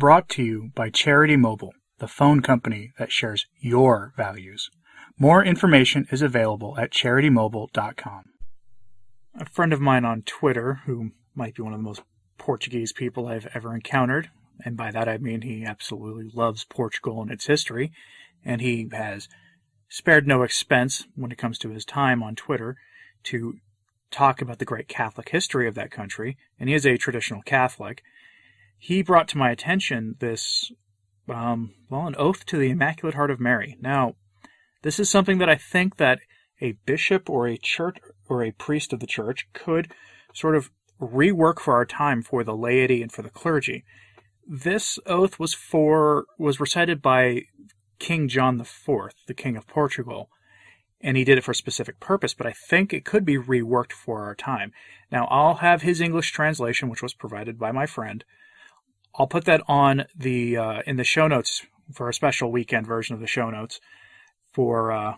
Brought to you by Charity Mobile, the phone company that shares your values. More information is available at charitymobile.com. A friend of mine on Twitter, who might be one of the most Portuguese people I've ever encountered, and by that I mean he absolutely loves Portugal and its history, and he has spared no expense when it comes to his time on Twitter to talk about the great Catholic history of that country, and he is a traditional Catholic. He brought to my attention this, um, well, an oath to the Immaculate Heart of Mary. Now, this is something that I think that a bishop or a church or a priest of the church could sort of rework for our time for the laity and for the clergy. This oath was for was recited by King John IV, the King of Portugal, and he did it for a specific purpose, but I think it could be reworked for our time. Now, I'll have his English translation, which was provided by my friend. I'll put that on the uh, in the show notes for a special weekend version of the show notes for uh,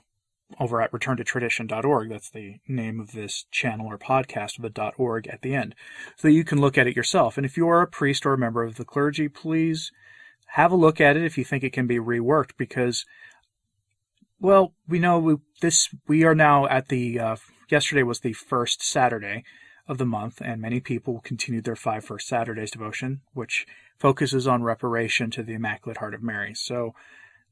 over at returntotradition.org. That's the name of this channel or podcast with a .org at the end, so that you can look at it yourself. And if you are a priest or a member of the clergy, please have a look at it if you think it can be reworked because well we know we, this we are now at the uh, yesterday was the first saturday of the month and many people continued their five first saturdays devotion which focuses on reparation to the immaculate heart of mary so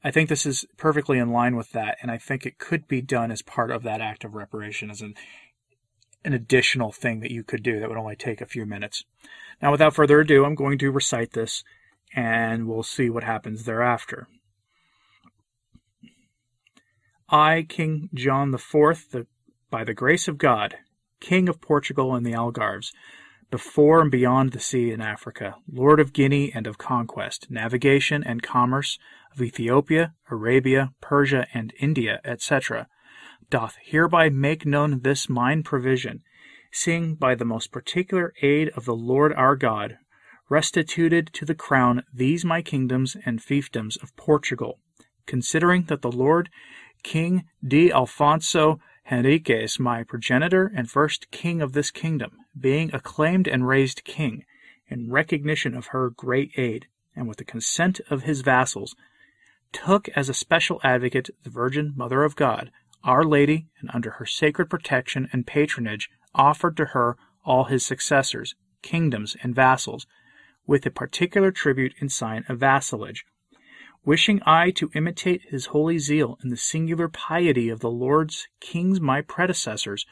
i think this is perfectly in line with that and i think it could be done as part of that act of reparation as an an additional thing that you could do that would only take a few minutes now without further ado i'm going to recite this and we'll see what happens thereafter. I, King John the, by the grace of God, King of Portugal and the Algarves, before and beyond the sea in Africa, Lord of Guinea and of conquest, navigation and commerce, of Ethiopia, Arabia, Persia, and India, etc., doth hereby make known this mine provision, seeing by the most particular aid of the Lord our God, restituted to the crown these my kingdoms and fiefdoms of Portugal, considering that the Lord King D. Alfonso Henriques, my progenitor and first king of this kingdom, being acclaimed and raised king, in recognition of her great aid, and with the consent of his vassals, took as a special advocate the Virgin Mother of God, Our Lady, and under her sacred protection and patronage offered to her all his successors, kingdoms, and vassals, with a particular tribute in sign of vassalage, wishing I to imitate his holy zeal in the singular piety of the Lord's kings my predecessors,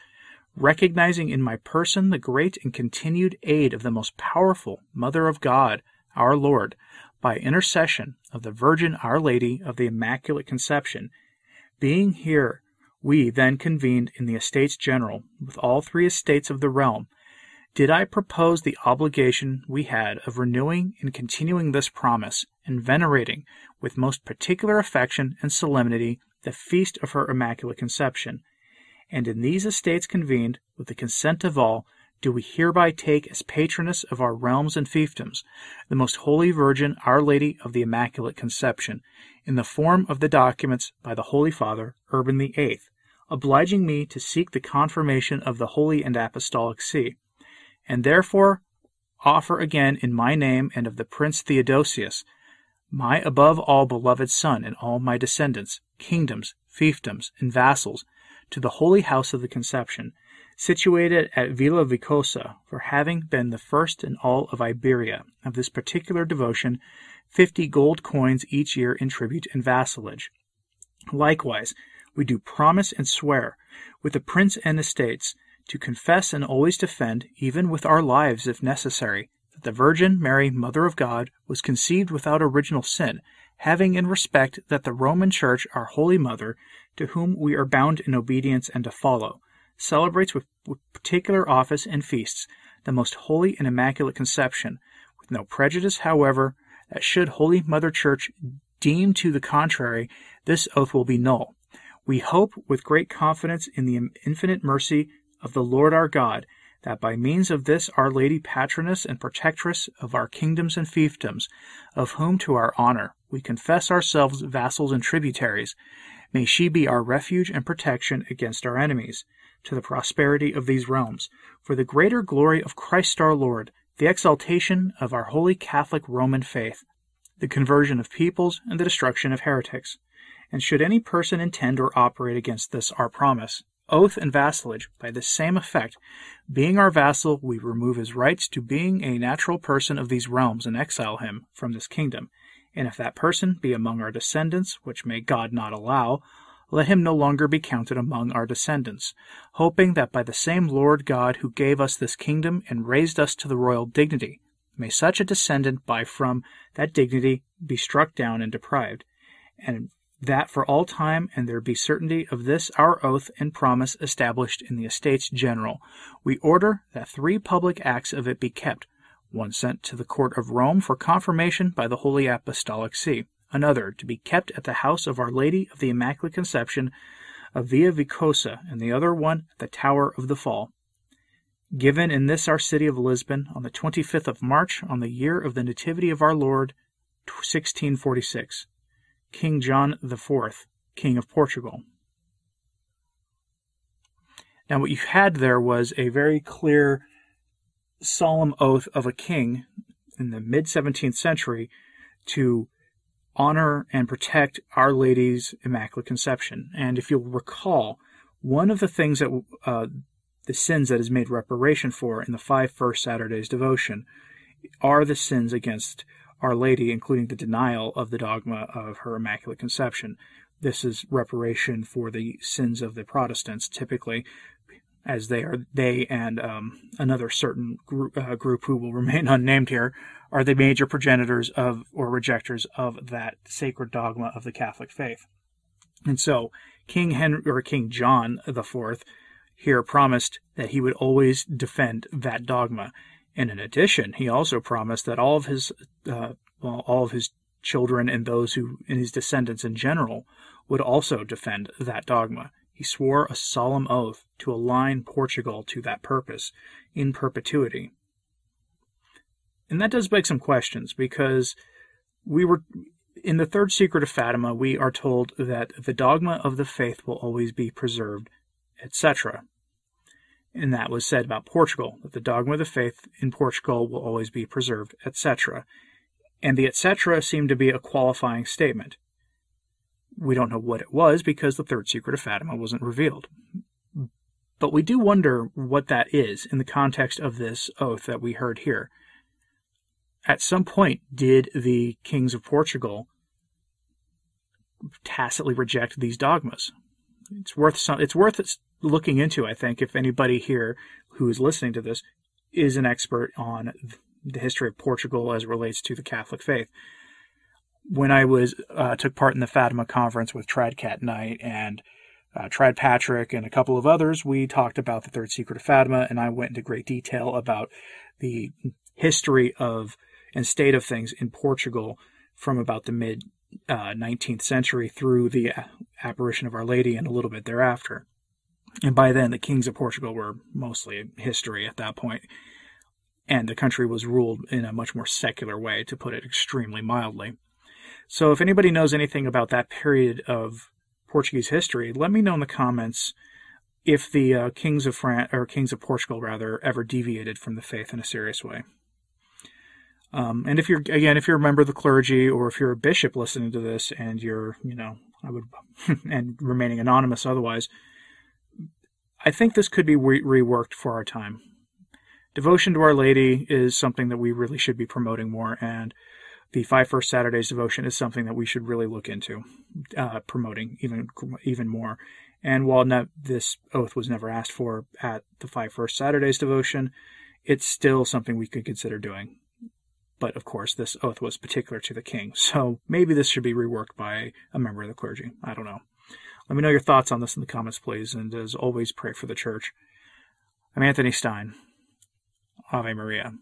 recognizing in my person the great and continued aid of the most powerful Mother of God, our Lord, by intercession of the Virgin Our Lady of the Immaculate Conception, being here we then convened in the Estates General with all three estates of the realm, did I propose the obligation we had of renewing and continuing this promise, and venerating with most particular affection and solemnity the feast of her Immaculate Conception. And in these estates convened, with the consent of all, do we hereby take as patroness of our realms and fiefdoms the most holy Virgin, Our Lady of the Immaculate Conception, in the form of the documents by the Holy Father, Urban VIII, obliging me to seek the confirmation of the Holy and Apostolic See and therefore offer again in my name and of the Prince Theodosius, my above all beloved son and all my descendants, kingdoms, fiefdoms, and vassals, to the holy house of the Conception, situated at Villa Vicosa, for having been the first in all of Iberia of this particular devotion, fifty gold coins each year in tribute and vassalage. Likewise, we do promise and swear, with the prince and estates, to confess and always defend, even with our lives if necessary, that the Virgin Mary, Mother of God, was conceived without original sin, having in respect that the Roman Church, our Holy Mother, to whom we are bound in obedience and to follow, celebrates with, with particular office and feasts the most holy and immaculate conception, with no prejudice, however, that should Holy Mother Church deem to the contrary, this oath will be null. We hope with great confidence in the infinite mercy of the Lord our God, that by means of this Our Lady patroness and protectress of our kingdoms and fiefdoms, of whom to our honor we confess ourselves vassals and tributaries, may she be our refuge and protection against our enemies, to the prosperity of these realms, for the greater glory of Christ our Lord, the exaltation of our holy Catholic Roman faith, the conversion of peoples, and the destruction of heretics. And should any person intend or operate against this our promise, oath and vassalage, by the same effect, being our vassal, we remove his rights to being a natural person of these realms and exile him from this kingdom. And if that person be among our descendants, which may God not allow, let him no longer be counted among our descendants, hoping that by the same Lord God who gave us this kingdom and raised us to the royal dignity, may such a descendant by from that dignity be struck down and deprived, and that for all time and there be certainty of this our oath and promise established in the estates general, we order that three public acts of it be kept, one sent to the court of Rome for confirmation by the Holy Apostolic See, another to be kept at the house of Our Lady of the Immaculate Conception of Villa Vicosa, and the other one at the Tower of the Fall. Given in this our city of Lisbon on the 25th of March, on the year of the Nativity of our Lord, 1646. King John IV, King of Portugal. Now, what you had there was a very clear, solemn oath of a king in the mid 17th century to honor and protect Our Lady's Immaculate Conception. And if you'll recall, one of the things that uh, the sins that is made reparation for in the five first Saturdays devotion are the sins against Our Lady, including the denial of the dogma of her Immaculate Conception. This is reparation for the sins of the Protestants, typically, as they are they and um, another certain group, uh, group who will remain unnamed here are the major progenitors of or rejectors of that sacred dogma of the Catholic faith. And so King Henry or King John the Fourth here promised that he would always defend that dogma. And in addition, he also promised that all of his uh, well, all of his children and those who and his descendants in general would also defend that dogma. He swore a solemn oath to align Portugal to that purpose in perpetuity. And that does beg some questions because we were in the third secret of Fatima, we are told that the dogma of the faith will always be preserved, etc. And that was said about Portugal, that the dogma of the faith in Portugal will always be preserved, etc. And the etc. seemed to be a qualifying statement. We don't know what it was because the third secret of Fatima wasn't revealed. But we do wonder what that is in the context of this oath that we heard here at some point did the kings of Portugal tacitly reject these dogmas? It's worth some, it's worth looking into. I think if anybody here who is listening to this is an expert on the history of Portugal as relates to the Catholic faith. When I was uh, took part in the Fatima conference with Tradcat Knight and uh, Trad Patrick and a couple of others, we talked about the Third Secret of Fatima, and I went into great detail about the history of and state of things in Portugal from about the mid uh, 19th century through the apparition of Our Lady and a little bit thereafter. And by then, the kings of Portugal were mostly history at that point, and the country was ruled in a much more secular way, to put it extremely mildly. So, if anybody knows anything about that period of Portuguese history, let me know in the comments if the uh, kings of France or kings of Portugal rather ever deviated from the faith in a serious way. Um, and if you're again, if you're a member of the clergy or if you're a bishop listening to this and you're, you know, I would, and remaining anonymous otherwise, I think this could be re- reworked for our time. Devotion to Our Lady is something that we really should be promoting more, and the Five First Saturdays devotion is something that we should really look into uh, promoting even even more. And while not, this oath was never asked for at the Five First Saturdays devotion, it's still something we could consider doing. But of course, this oath was particular to the king, so maybe this should be reworked by a member of the clergy. I don't know. Let me know your thoughts on this in the comments, please, and as always, pray for the church. I'm Anthony Stine. Ave Maria.